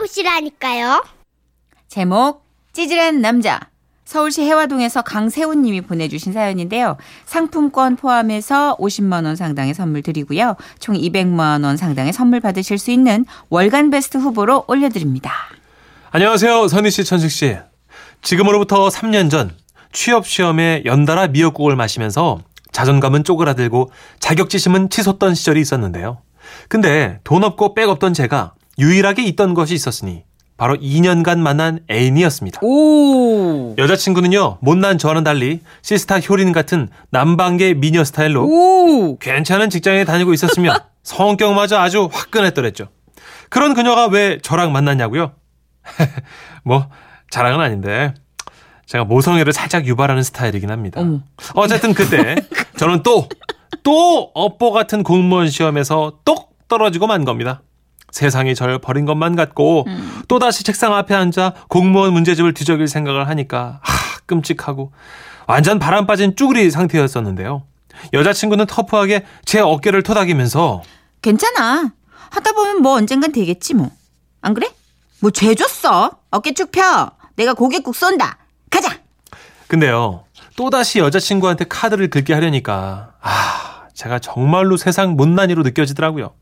만나보시라니까요. 제목 찌질한 남자 서울시 해화동에서 강세훈 님이 보내주신 사연인데요. 상품권 포함해서 50만 원 상당의 선물 드리고요. 총 200만 원 상당의 선물 받으실 수 있는 월간 베스트 후보로 올려드립니다. 안녕하세요, 선희 씨, 천식 씨. 지금으로부터 3년 전 취업 시험에 연달아 미역국을 마시면서 자존감은 쪼그라들고 자격지심은 치솟던 시절이 있었는데요. 근데 돈 없고 백 없던 제가 유일하게 있던 것이 있었으니 바로 2년간 만난 애인이었습니다. 오. 여자친구는요, 못난 저와는 달리 시스타 효린 같은 남방계 미녀 스타일로 오. 괜찮은 직장에 다니고 있었으며 성격마저 아주 화끈했더랬죠. 그런 그녀가 왜 저랑 만났냐고요? 뭐 자랑은 아닌데 제가 모성애를 살짝 유발하는 스타일이긴 합니다. 어머. 어쨌든 그때 저는 또 또 업보 같은 공무원 시험에서 똑 떨어지고 만 겁니다. 세상이 절 버린 것만 같고 또다시 책상 앞에 앉아 공무원 문제집을 뒤적일 생각을 하니까 하 끔찍하고 완전 바람 빠진 쭈구리 상태였었는데요. 여자친구는 터프하게 제 어깨를 토닥이면서 괜찮아. 하다 보면 뭐 언젠간 되겠지 뭐. 안 그래? 뭐 죄 줬어. 어깨 쭉 펴. 내가 고깃국 쏜다. 가자. 근데요 또다시 여자친구한테 카드를 긁게 하려니까 아 제가 정말로 세상 못난이로 느껴지더라고요.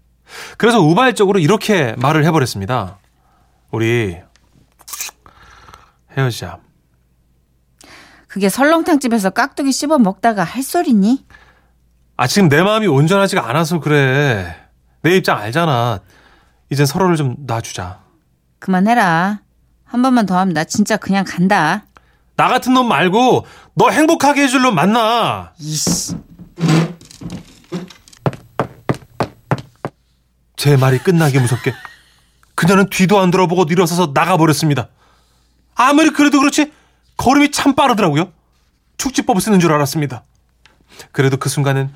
그래서 우발적으로 이렇게 말을 해버렸습니다. 우리 헤어지자. 그게 설렁탕 집에서 깍두기 씹어 먹다가 할 소리니? 아 지금 내 마음이 온전하지가 않아서 그래. 내 입장 알잖아. 이젠 서로를 좀 놔주자. 그만해라. 한 번만 더 하면 나 진짜 그냥 간다. 나 같은 놈 말고 너 행복하게 해줄 놈 만나. 이씨. 제 말이 끝나기 무섭게 그녀는 뒤도 안 돌아보고 일어서서 나가버렸습니다. 아무리 그래도 그렇지 걸음이 참 빠르더라고요. 축지법을 쓰는 줄 알았습니다. 그래도 그 순간은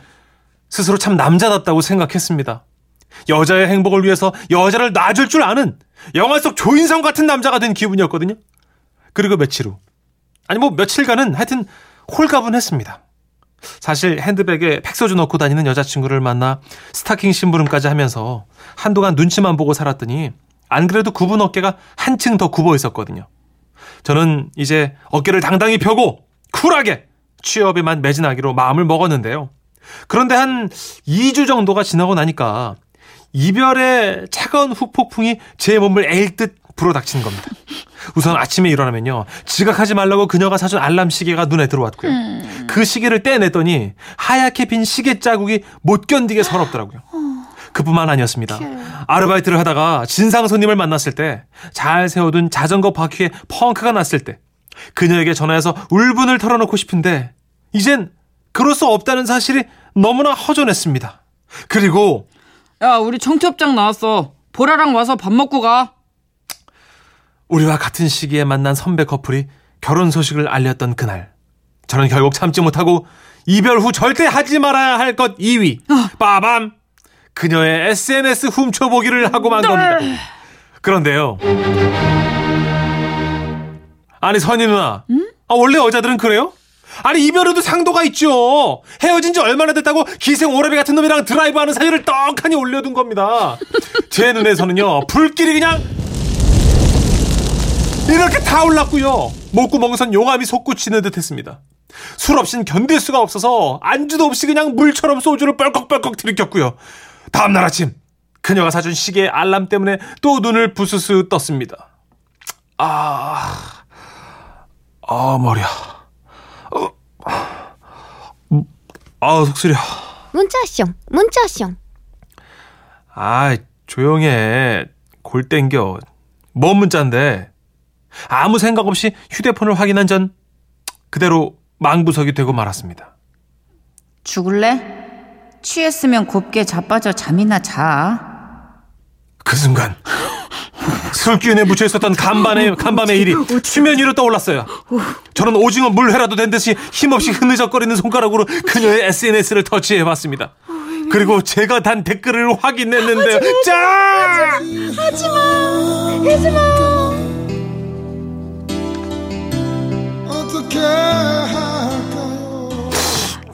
스스로 참 남자답다고 생각했습니다. 여자의 행복을 위해서 여자를 놔줄 줄 아는 영화 속 조인성 같은 남자가 된 기분이었거든요. 그리고 며칠 후 아니 뭐 며칠간은 하여튼 홀가분했습니다. 사실 핸드백에 팩소주 넣고 다니는 여자친구를 만나 스타킹 심부름까지 하면서 한동안 눈치만 보고 살았더니 안 그래도 굽은 어깨가 한층 더 굽어 있었거든요. 저는 이제 어깨를 당당히 펴고 쿨하게 취업에만 매진하기로 마음을 먹었는데요. 그런데 한 2주 정도가 지나고 나니까 이별의 차가운 후폭풍이 제 몸을 에일듯 불어닥치는 겁니다. 우선 아침에 일어나면요. 지각하지 말라고 그녀가 사준 알람 시계가 눈에 들어왔고요. 그 시계를 떼냈더니 하얗게 빈 시계 자국이 못 견디게 서럽더라고요. 그뿐만 아니었습니다. 아르바이트를 하다가 진상 손님을 만났을 때, 잘 세워둔 자전거 바퀴에 펑크가 났을 때, 그녀에게 전화해서 울분을 털어놓고 싶은데, 이젠 그럴 수 없다는 사실이 너무나 허전했습니다. 그리고 야, 우리 청첩장 나왔어. 보라랑 와서 밥 먹고 가. 우리와 같은 시기에 만난 선배 커플이 결혼 소식을 알렸던 그날. 저는 결국 참지 못하고 이별 후 절대 하지 말아야 할 것 2위. 빠밤! 그녀의 SNS 훔쳐보기를 하고 만 겁니다. 그런데요. 아니, 선희 누나. 아, 원래 여자들은 그래요? 아니, 이별에도 상도가 있죠. 헤어진 지 얼마나 됐다고 기생 오라비 같은 놈이랑 드라이브 하는 사진을 떡하니 올려둔 겁니다. 제 눈에서는요, 불길이 그냥 이렇게 다 올랐고요. 목구멍선 용암이 솟구치는 듯 했습니다. 술 없인 견딜 수가 없어서 안주도 없이 그냥 물처럼 소주를 뻘컥뻘컥 들이켰고요. 다음날 아침 그녀가 사준 시계 알람 때문에 또 눈을 부스스 떴습니다. 아, 아 머리야. 어, 아 속쓰려. 문자숑, 문자숑. 아 조용해. 골 땡겨. 뭔 문자인데? 아무 생각 없이 휴대폰을 확인한 전 그대로 망부석이 되고 말았습니다. 죽을래? 취했으면 곱게 자빠져 잠이나 자. 그 순간 술 기운에 묻혀 있었던 간밤의 간밤의 일이 수면 위로 떠올랐어요. 저는 오징어 물회라도 된 듯이 힘없이 흐느적거리는 손가락으로 그녀의 SNS를 터치해봤습니다. 그리고 제가 단 댓글을 확인했는데요. 짜! 어떻게 할까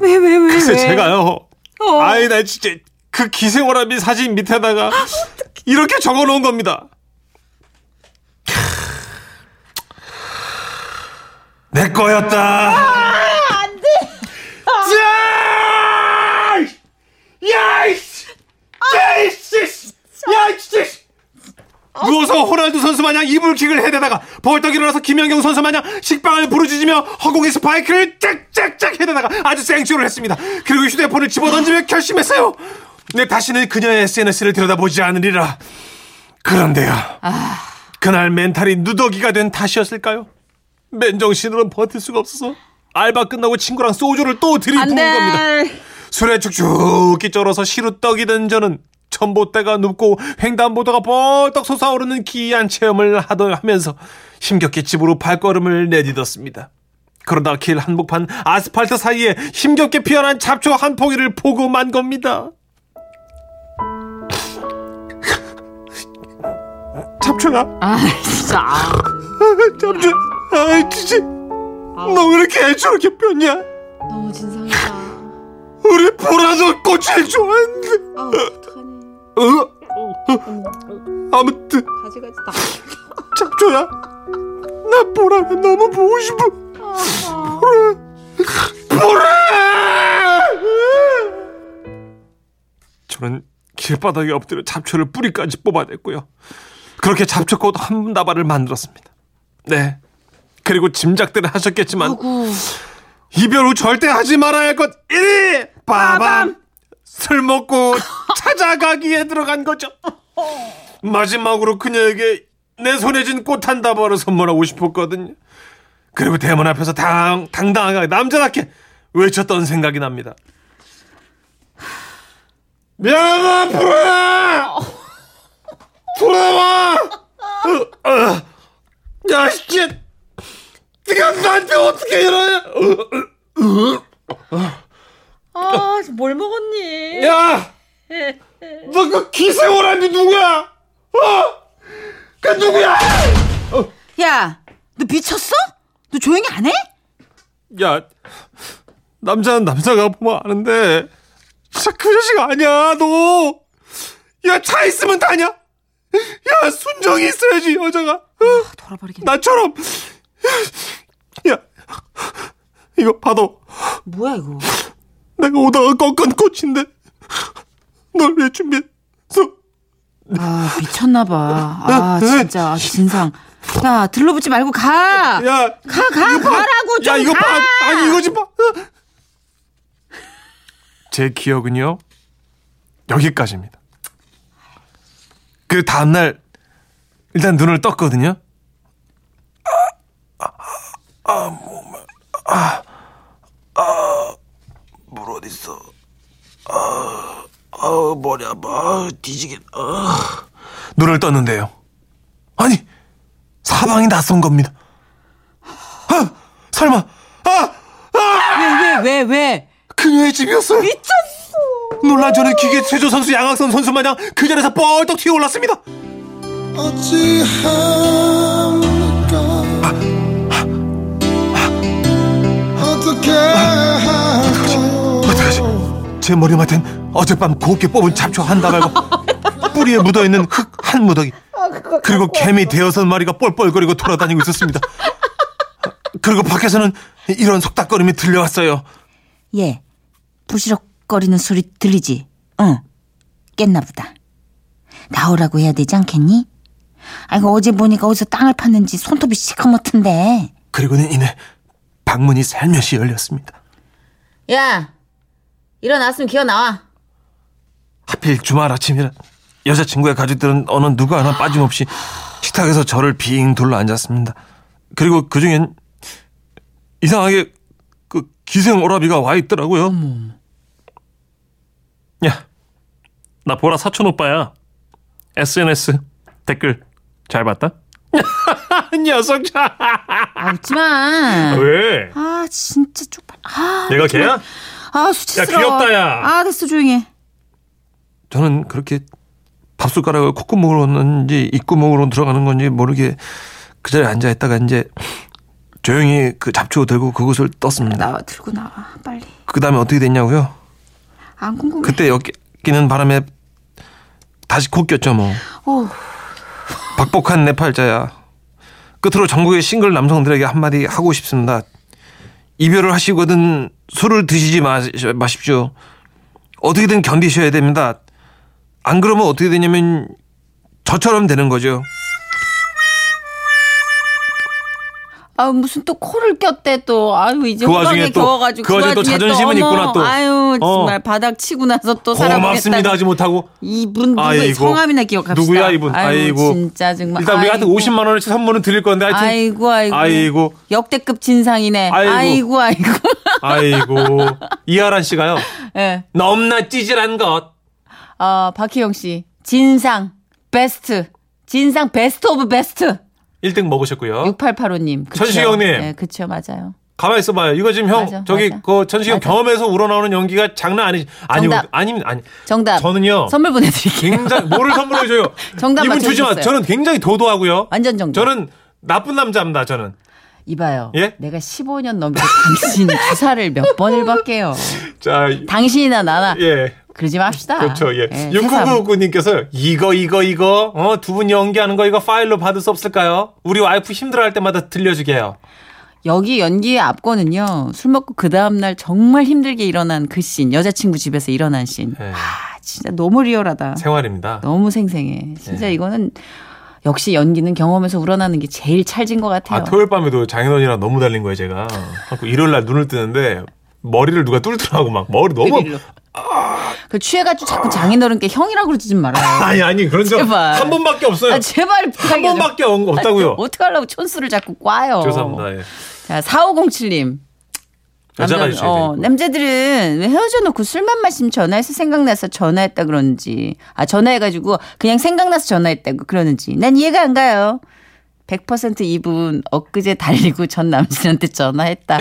왜, 왜, 왜? 글쎄 왜? 제가요. 어. 아이, 나 진짜 그 기생오라비 사진 밑에다가 아, 이렇게 적어 놓은 겁니다. 내 거였다. 마냥 이불킥을 해대다가 벌떡 일어나서 김연경 선수 마냥 식빵을 부르짖으며 허공에 스파이크를 짝짝짝 해대다가 아주 생쇼를 했습니다. 그리고 휴대폰을 집어던지며 결심했어요. 내 다시는 그녀의 SNS를 들여다보지 않으리라. 그런데요. 그날 멘탈이 누더기가 된 탓이었을까요? 맨정신으로 버틸 수가 없어서 알바 끝나고 친구랑 소주를 또 들이부은 겁니다. 술에 축축히 쩔어서 시루떡이 된 저는 전봇대가 눕고 횡단보도가 벌떡 솟아오르는 기이한 체험을 하던 하면서 힘겹게 집으로 발걸음을 내딛었습니다. 그러다 길 한복판 아스팔트 사이에 힘겹게 피어난 잡초 한 포기를 보고 만 겁니다. 잡초야, 아 진짜. 아. 잡초, 아 진짜, 너 왜 이렇게 저렇게 폈냐? 너무 진상이다. 우리 보라도 꽃을 좋아했는데. 아 어떡하니. 어? 아무튼. 가지 가지 다. 잡초야? 나 보라가 너무 보고 싶어. 보라. 보라! 저는 길바닥에 엎드려 잡초를 뿌리까지 뽑아냈고요. 그렇게 잡초꽃 한 다발을 만들었습니다. 네. 그리고 짐작들을 하셨겠지만 이별 후 절대 하지 말아야 할 것 1위 빠밤 술 먹고 찾아가기에 들어간 거죠 마지막으로 그녀에게 내 손에 쥔 꽃 한 다발을 선물하고 싶었거든요. 그리고 대문 앞에서 당, 당당하게 남자답게 외쳤던 생각이 납니다. 미안하다, 프로야! 돌아와! 어, 어. 야, 씨! 네가 나한테 어떻게 이러냐? 아 뭘 먹었니? 야! 너그 기생오라니 누구야? 어? 그 누구야? 야, 너 미쳤어? 너 조용히 안 해? 야, 남자는 남자가 보면 아는데, 진짜 그 자식 아니야, 너. 야, 차 있으면 다냐? 야, 순정이 있어야지, 여자가. 어? 돌아버리겠네. 나처럼. 야, 이거 받아. 뭐야 이거? 내가 오다가 꺾은 꽃인데, 널 왜 준비했어? 아 미쳤나봐. 아 진짜 진상. 야 들러붙지 말고 가. 야, 가, 가, 이거 봐. 가라고 좀 야, 이거 가. 봐. 아니, 이거 좀 봐. 제 기억은요, 여기까지입니다. 그 다음날, 일단 눈을 떴거든요. 아, 아, 아, 몸에, 아, 아, 물 어딨어. 아, 아, 머리 아파. 아, 뒤지겠, 아. 눈을 떴는데요. 아니, 사방이 낯선 겁니다. 아, 설마, 아, 왜, 왜, 왜, 왜? 그녀의 집이었어요. 미쳤어. 놀란 저는 기계 체조 선수 양학선 선수 마냥 그 자리에서 뻘떡 튀어 올랐습니다. 어떻게 하고 어떡하지? 제 머리맡엔 어젯밤 곱게 뽑은 잡초 한 다발과 뿌리에 묻어있는 흙 한 무더기 그리고 개미 대여섯 마리가 뻘뻘거리고 돌아다니고 있었습니다. 그리고 밖에서는 이런 속닥거림이 들려왔어요. 얘 부시럭거리는 소리 들리지? 응. 깼나 보다. 나오라고 해야 되지 않겠니? 아이고 어제 보니까 어디서 땅을 팠는지 손톱이 시커멓던데. 그리고는 이내 방문이 살며시 열렸습니다. 야 일어났으면 기어 나와. 하필 주말 아침이라 여자친구의 가족들은 어느 누구 하나 빠짐없이 식탁에서 저를 빙 둘러 앉았습니다. 그리고 그 중엔 이상하게 그 기생 오라비가 와 있더라고요. 야, 나 보라 사촌 오빠야. SNS 댓글 잘 봤다? 녀석 자. 아 웃지 마. 왜? 아 진짜 쪽팔. 아 내가 걔야? 아 수치스러워. 야, 귀엽다, 야. 아 됐어 조용해. 저는 그렇게 밥숟가락을 콧구멍으로 넣는지 입구멍으로 들어가는 건지 모르게 그 자리에 앉아 있다가 이제 조용히 그 잡초 들고 그곳을 떴습니다. 나와 들고 나와 빨리. 그 다음에 어떻게 됐냐고요? 안 궁금해. 그때 엮이는 바람에 다시 코 꼈죠 뭐. 오. 박복한 내 팔자야. 끝으로 전국의 싱글 남성들에게 한마디 하고 싶습니다. 이별을 하시거든 술을 드시지 마, 마십시오. 어떻게든 견디셔야 됩니다. 안 그러면 어떻게 되냐면 저처럼 되는 거죠. 아 무슨 또 코를 꼈대 또 아유 이제 그 와중에 또- 겨워가지고 그 와중에 또 자존심은 어머, 있구나, 또. 아유 어. 정말 바닥 치고 나서 또 사람 고맙습니다 하지 못하고 이분 아이고. 성함이나 기억합시다. 누구야, 이분? 아이고, 아이고. 진짜 정말. 일단 우리 하여튼 아이고. 50만 원어치 선물은 드릴 건데 하여튼 아이고 아이고. 아이고. 역대급 진상이네. 아이고. 아이고 아이고. 아이고 이하란 씨가요. 예. 너무나 찌질한 것. 어 박희영 씨 진상 베스트 진상 베스트 오브 베스트. 1등 먹으셨고요. 6885님. 천식영님. 네, 그쵸 맞아요. 가만히 있어봐요. 이거 지금 형 맞아, 저기 맞아. 그 천식형. 경험에서 우러나오는 연기가 장난 아니지. 아니고 정답. 아니면 아니. 정답. 저는요. 선물 보내드릴게요. 굉장히 뭐를 선물해 줘요. 정답 이분 주지 마. 저는 굉장히 도도하고요. 완전 정답. 저는 나쁜 남자입니다. 저는. 이봐요. 예? 내가 15년 넘게 당신 주사를 몇 번을 받게요. 자, 당신이나 나나 예. 그러지 맙시다. 그렇죠. 예. 예, 육구 세상. 9 9 님께서 이거 이거 이거 어, 두 분 연기하는 거 이거 파일로 받을 수 없을까요? 우리 와이프 힘들어할 때마다 들려주게 해요. 여기 연기의 앞권은요. 술 먹고 그 다음날 정말 힘들게 일어난 그 씬. 여자친구 집에서 일어난 씬. 예. 아, 진짜 너무 리얼하다. 생활입니다. 너무 생생해. 진짜 네. 이거는 역시 연기는 경험에서 우러나는 게 제일 찰진 것 같아요. 아, 토요일 밤에도 장인어른이랑 너무 달린 거예요, 제가. 일요일 날 눈을 뜨는데 머리를 누가 뚫더라고 막 머리 너무 일일로. 그 취해가지고 자꾸 장인어른께 형이라고 그러지 좀 말아요. 아니 아니 그런 적. 한 번밖에 없어요. 아, 제발 한. 번밖에 없- 없다고요. 어떻게 하려고 촌수를 자꾸 꽈요. 죄송합니다. 예. 자, 4507님. 여자가 남자- 어. 남자들은 왜 헤어져 놓고 술만 마시면 전화해서 생각나서 전화했다 그러는지. 아, 전화해가지고 그냥 생각나서 전화했다고 그러는지. 난 이해가 안 가요. 100% 이분 엊그제 달리고 전 남친한테 전화했다.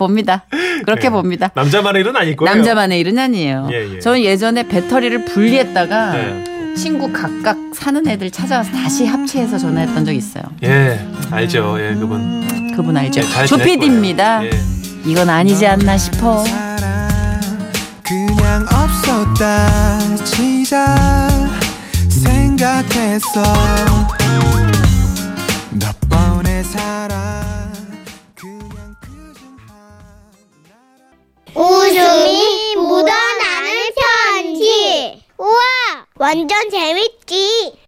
봅니다. 그렇게 예. 봅니다. 남자만의 일은 아닐 거예요. 남자만의 일은 아니에요. 예, 예. 저는 예전에 배터리를 분리했다가 네. 친구 각각 사는 애들 찾아와서 다시 합체해서 전화했던 적 있어요. 예, 알죠. 예, 그분. 그분 알죠? 예, 잘 지낼 조피디입니다. 예. 이건 아니지 않나 싶어. 그냥 없었다 치자 생각했어 몇 번의 사랑 완전 재밌지.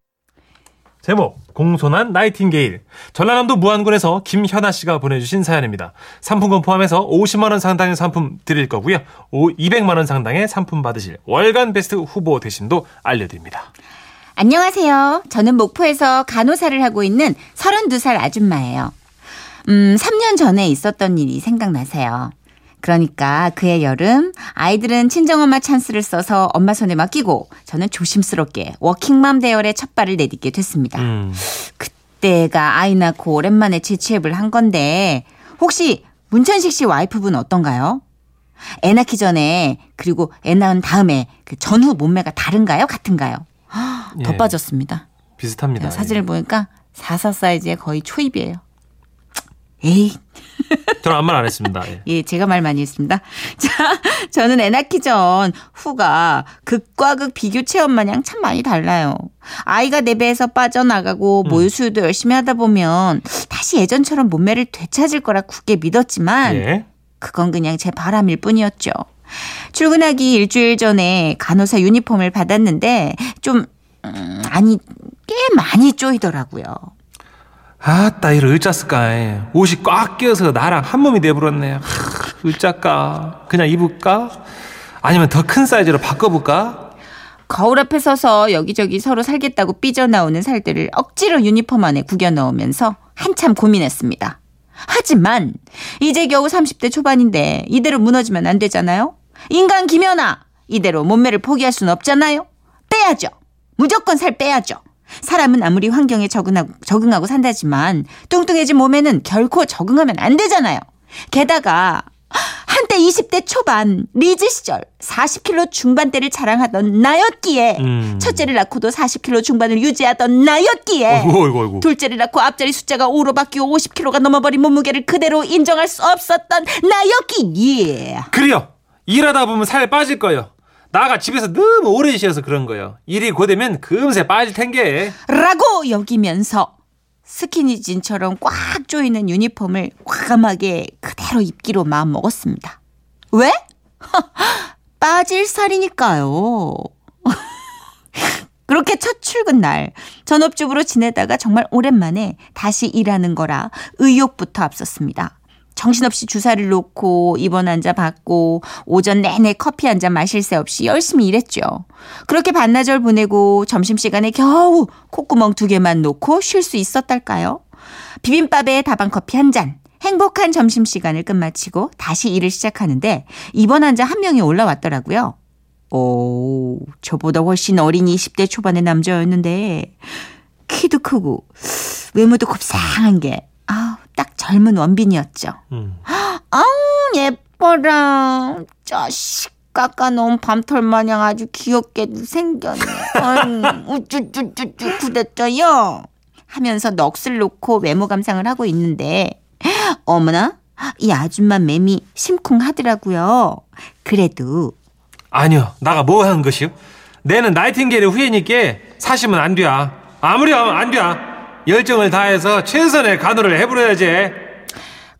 제목 공손한 나이팅게일 전라남도 무안군에서 김현아 씨가 보내주신 사연입니다. 상품권 포함해서 50만 원 상당의 상품 드릴 거고요. 오 200만 원 상당의 상품 받으실 월간 베스트 후보 되심도 알려드립니다. 안녕하세요. 저는 목포에서 간호사를 하고 있는 32살 아줌마예요. 음, 3년 전에 있었던 일이 생각나세요. 그러니까 그해 여름 아이들은 친정엄마 찬스를 써서 엄마 손에 맡기고 저는 조심스럽게 워킹맘 대열에 첫 발을 내딛게 됐습니다. 음, 그때가 아이 낳고 오랜만에 재취업을 한 건데 혹시 문천식 씨 와이프분 어떤가요? 애 낳기 전에 그리고 애 낳은 다음에 그 전후 몸매가 다른가요? 같은가요? 더 예. 빠졌습니다. 비슷합니다. 제가 사진을 보니까 44 사이즈의 거의 초입이에요. 에이, 저는 아무 말 안 했습니다. 예. 예, 제가 말 많이 했습니다. 자, 저는 애 낳기 전 후가 극과 극 비교 체험 마냥 참 많이 달라요. 아이가 내 배에서 빠져나가고 모유 수유도 열심히 하다 보면 다시 예전처럼 몸매를 되찾을 거라 굳게 믿었지만 예. 그건 그냥 제 바람일 뿐이었죠. 출근하기 일주일 전에 간호사 유니폼을 받았는데 좀 음, 아니 꽤 많이 쪼이더라고요. 아따 이를 어쩌을까 옷이 꽉 끼어서 나랑 한 몸이 돼버렸네 어쩔까 그냥 입을까 아니면 더 큰 사이즈로 바꿔볼까 거울 앞에 서서 여기저기 서로 살겠다고 삐져나오는 살들을 억지로 유니폼 안에 구겨 넣으면서 한참 고민했습니다. 하지만 이제 겨우 30대 초반인데 이대로 무너지면 안 되잖아요. 인간 김연아 이대로 몸매를 포기할 순 없잖아요. 빼야죠. 무조건 살 빼야죠. 사람은 아무리 환경에 적응하고, 적응하고 산다지만 뚱뚱해진 몸에는 결코 적응하면 안 되잖아요. 게다가 한때 20대 초반 리즈 시절 40kg 중반대를 자랑하던 나였기에 음. 첫째를 낳고도 40kg 중반을 유지하던 나였기에 어이구 어이구 어이구 둘째를 낳고 앞자리 숫자가 5로 바뀌고 50kg가 넘어버린 몸무게를 그대로 인정할 수 없었던 나였기에 그래요 일하다 보면 살 빠질 거예요 나가 집에서 너무 오래 쉬어서 그런 거예요 일이 고되면 금세 빠질 텐게 라고 여기면서 스키니진처럼 꽉 조이는 유니폼을 과감하게 그대로 입기로 마음먹었습니다. 왜? 빠질 살이니까요. 그렇게 첫 출근 날 전업주부로 지내다가 정말 오랜만에 다시 일하는 거라 의욕부터 앞섰습니다. 정신없이 주사를 놓고 입원 환자 받고 오전 내내 커피 한 잔 마실 새 없이 열심히 일했죠. 그렇게 반나절 보내고 점심시간에 겨우 콧구멍 두 개만 놓고 쉴 수 있었달까요? 비빔밥에 다방 커피 한 잔, 행복한 점심시간을 끝마치고 다시 일을 시작하는데 입원 환자 한 명이 올라왔더라고요. 오, 저보다 훨씬 어린 20대 초반의 남자였는데 키도 크고 외모도 곱상한 게 아, 딱 젊은 원빈이었죠. 음. 아우 예뻐라. 자식 깎아놓은 밤털 마냥 아주 귀엽게도 생겼네. 우쭈쭈쭈쭈 구댔죠요. 하면서 넋을 놓고 외모 감상을 하고 있는데 어머나 이 아줌마 맴이 심쿵하더라고요. 그래도 아니요, 나가 뭐 한 것이요? 내는 나이팅게일의 후예니까 사시면 안 돼. 아무리 하면 안 돼. 열정을 다해서 최선의 간호를 해버려야지.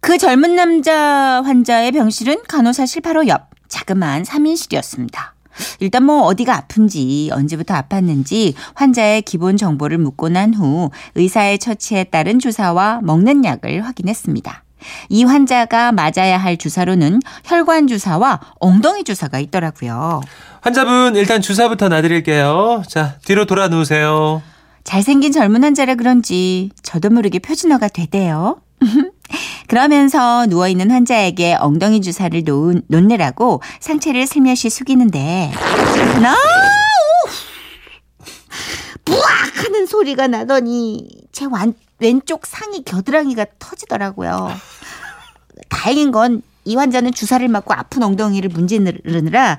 그 젊은 남자 환자의 병실은 간호사실 바로 옆 자그마한 3인실이었습니다. 일단 뭐 어디가 아픈지 언제부터 아팠는지 환자의 기본 정보를 묻고 난 후 의사의 처치에 따른 주사와 먹는 약을 확인했습니다. 이 환자가 맞아야 할 주사로는 혈관 주사와 엉덩이 주사가 있더라고요. 환자분 일단 주사부터 놔드릴게요. 자, 뒤로 돌아 누우세요. 잘생긴 젊은 환자라 그런지 저도 모르게 표준어가 되대요. 그러면서 누워있는 환자에게 엉덩이 주사를 놓은, 놓느라고 상체를 슬며시 숙이는데 나 부악 하는 소리가 나더니 제 완, 왼쪽 상의 겨드랑이가 터지더라고요. 다행인 건 이 환자는 주사를 맞고 아픈 엉덩이를 문지르느라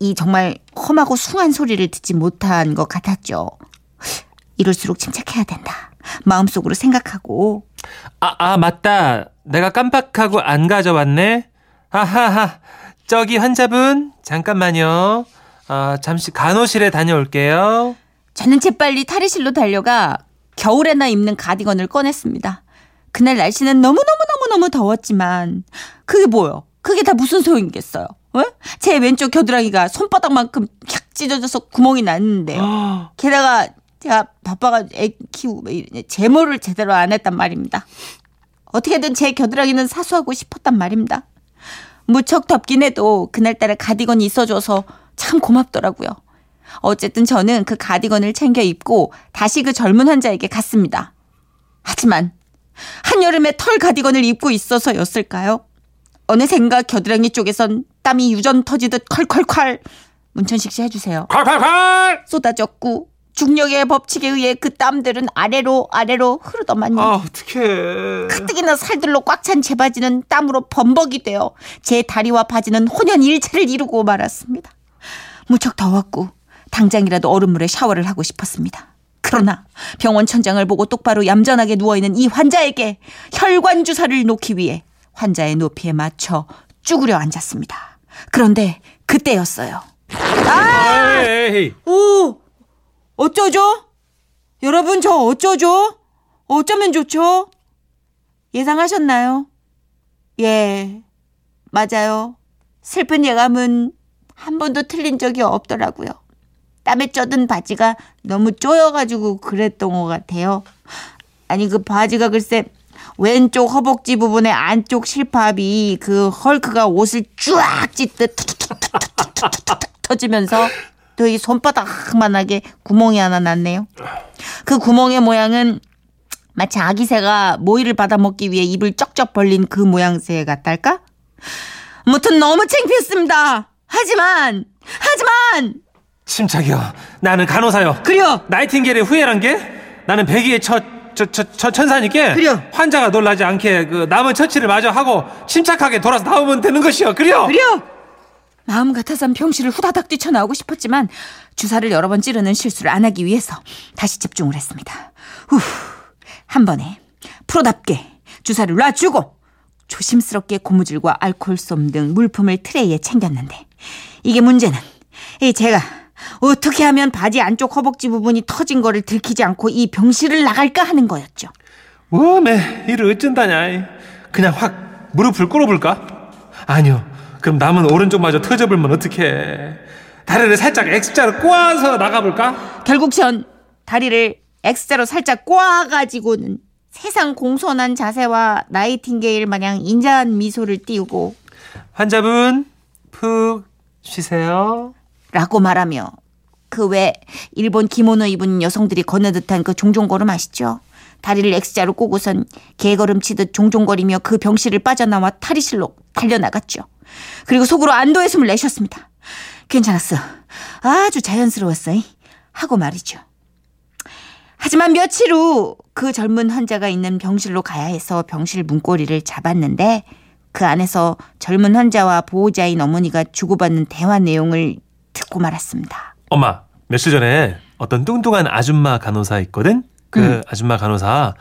이 정말 험하고 숭한 소리를 듣지 못한 것 같았죠. 이럴수록 침착해야 된다. 마음속으로 생각하고 아, 아, 맞다. 내가 깜빡하고 안 가져왔네. 하하하. 저기 환자분, 잠깐만요. 아, 잠시 간호실에 다녀올게요. 저는 재빨리 탈의실로 달려가 겨울에나 입는 가디건을 꺼냈습니다. 그날 날씨는 너무너무너무너무 더웠지만 그게 뭐요? 그게 다 무슨 소용이겠어요? 어? 제 왼쪽 겨드랑이가 손바닥만큼 캬 찢어져서 구멍이 났는데요. 게다가 제가 바빠가 애 키우고 뭐 제모를 제대로 안 했단 말입니다. 어떻게든 제 겨드랑이는 사수하고 싶었단 말입니다. 무척 덥긴 해도 그날따라 가디건이 있어줘서 참 고맙더라고요. 어쨌든 저는 그 가디건을 챙겨 입고 다시 그 젊은 환자에게 갔습니다. 하지만 한여름에 털 가디건을 입고 있어서였을까요? 어느샌가 겨드랑이 쪽에선 땀이 유전 터지듯 콸콸콸 문천식 씨 해주세요. 콸콸콸! 쏟아졌고 중력의 법칙에 의해 그 땀들은 아래로 아래로 흐르더만요. 아, 어떡해. 가뜩이나 살들로 꽉 찬 제 바지는 땀으로 범벅이 되어 제 다리와 바지는 혼연일체를 이루고 말았습니다. 무척 더웠고 당장이라도 얼음물에 샤워를 하고 싶었습니다. 그러나 병원 천장을 보고 똑바로 얌전하게 누워있는 이 환자에게 혈관 주사를 놓기 위해 환자의 높이에 맞춰 쭈그려 앉았습니다. 그런데 그때였어요. 에이, 오, 어쩌죠? 여러분, 저 어쩌죠? 어쩌면 좋죠? 예상하셨나요? 예, 맞아요. 슬픈 예감은 한 번도 틀린 적이 없더라고요. 땀에 젖은 바지가 너무 쪼여가지고 그랬던 것 같아요. 아니, 그 바지가 글쎄, 왼쪽 허벅지 부분의 안쪽 실밥이 그 헐크가 옷을 쫙 찢듯 터지면서 또 이 손바닥만하게 구멍이 하나 났네요. 그 구멍의 모양은 마치 아기 새가 모이를 받아먹기 위해 입을 쩍쩍 벌린 그 모양새 같달까? 무튼 너무 창피했습니다. 하지만 하지만 침착이요. 나는 간호사요. 그려 나이팅게일의 후예란 게 나는 백의의 첫, 저, 저, 저 천사니까 그래요. 환자가 놀라지 않게 그 남은 처치를 마저 하고 침착하게 돌아서 나오면 되는 것이요. 그래요. 그려 마음 같아선 병실을 후다닥 뛰쳐나오고 싶었지만 주사를 여러 번 찌르는 실수를 안 하기 위해서 다시 집중을 했습니다. 후, 한 번에 프로답게 주사를 놔주고 조심스럽게 고무줄과 알코올솜 등 물품을 트레이에 챙겼는데 이게 문제는 이 제가 어떻게 하면 바지 안쪽 허벅지 부분이 터진 거를 들키지 않고 이 병실을 나갈까 하는 거였죠. 워매 이를 어쩐다냐 그냥 확 무릎을 꿇어볼까? 아니요 그럼 남은 오른쪽마저 터져불면 어떡해 다리를 살짝 X자로 꼬아서 나가볼까? 결국 전 다리를 X자로 살짝 꼬아가지고는 세상 공손한 자세와 나이팅게일 마냥 인자한 미소를 띄우고 환자분 푹 쉬세요 라고 말하며 그 외 일본 기모노 입은 여성들이 걷는 듯한 그 종종걸음 아시죠? 다리를 X자로 꼬고선 개걸음 치듯 종종거리며 그 병실을 빠져나와 탈의실로 달려나갔죠. 그리고 속으로 안도의 숨을 내쉬었습니다. 괜찮았어. 아주 자연스러웠어. 하고 말이죠. 하지만 며칠 후 그 젊은 환자가 있는 병실로 가야 해서 병실 문고리를 잡았는데 그 안에서 젊은 환자와 보호자인 어머니가 주고받는 대화 내용을 듣고 말았습니다. 엄마 며칠 전에 어떤 뚱뚱한 아줌마 간호사 있거든 그 아줌마 간호사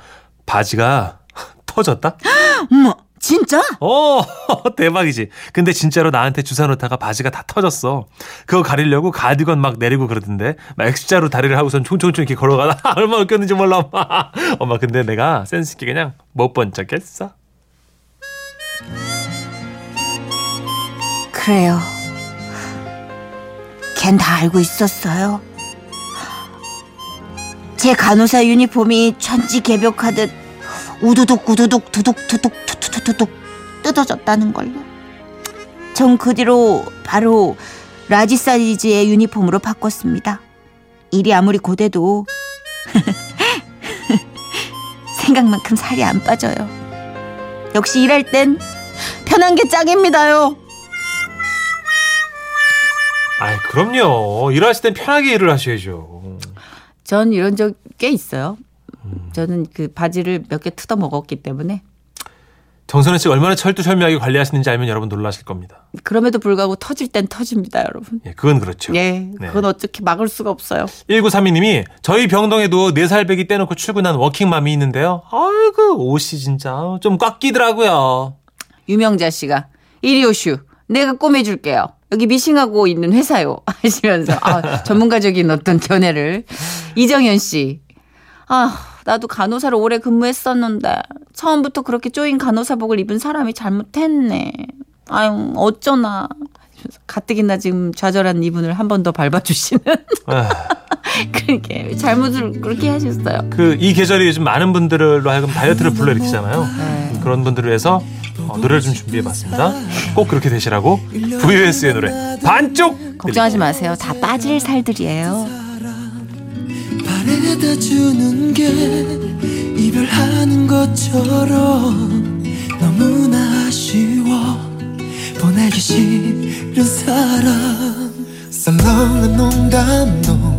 바지가 터졌다 어머, 진짜? 어 대박이지 근데 진짜로 나한테 주사 놓다가 바지가 다 터졌어 그거 가리려고 가디건 막 내리고 그러던데 막 X자로 다리를 하고선 총총총 이렇게 걸어가다 얼마나 웃겼는지 몰라 엄마 엄마 근데 내가 센스 있게 그냥 못 본 척했어 그래요. 걘 다 알고 있었어요. 제 간호사 유니폼이 천지 개벽하듯 우두둑 우두둑 두둑 두둑 투투투둑 뜯어졌다는 걸요. 전그 뒤로 바로 large 사이즈의 유니폼으로 바꿨습니다. 일이 아무리 고돼도 생각만큼 살이 안 빠져요. 역시 일할 땐 편한 게 짱입니다요. 아이 그럼요 일하실 땐 편하게 일을 하셔야죠 전 이런 적 꽤 있어요. 저는 그 바지를 몇 개 뜯어 먹었기 때문에 정선혜 씨가 얼마나 철두철미하게 관리하시는지 알면 여러분 놀라실 겁니다 그럼에도 불구하고 터질 땐 터집니다, 여러분. 예 그건 그렇죠 예, 그건 어떻게 막을 수가 없어요. 1932님이 저희 병동에도 4살 배기 떼놓고 출근한 워킹맘이 있는데요. 아이고 옷이 진짜 좀 꽉 끼더라고요. 유명자 씨가 이리 오슈. 내가 꼬매줄게요. 여기 미싱하고 있는 회사요. 하시면서 아, 전문가적인 어떤 견해를 이정현 씨. 아, 나도 간호사로 오래 근무했었는데 처음부터 그렇게 쪼인 간호사복을 입은 사람이 잘못했네. 아유, 어쩌나. 가뜩이나 지금 좌절한 이분을 한 번 더 밟아주시는 아, 그렇게 잘못을 그렇게 하셨어요. 그 이 계절이 요즘 많은 분들로 하여금 다이어트를 불러일으키잖아요. 네. 그런 분들을 위해서 어, 노래를 좀 준비해봤습니다. 꼭 그렇게 되시라고 VOS의 노래 반쪽 걱정하지 마세요. 다 빠질 살들이에요. 바래다 주는 게 이별하는 것처럼 너무나 아쉬워. 보내기 싫은 사람. 썰렁한 농담도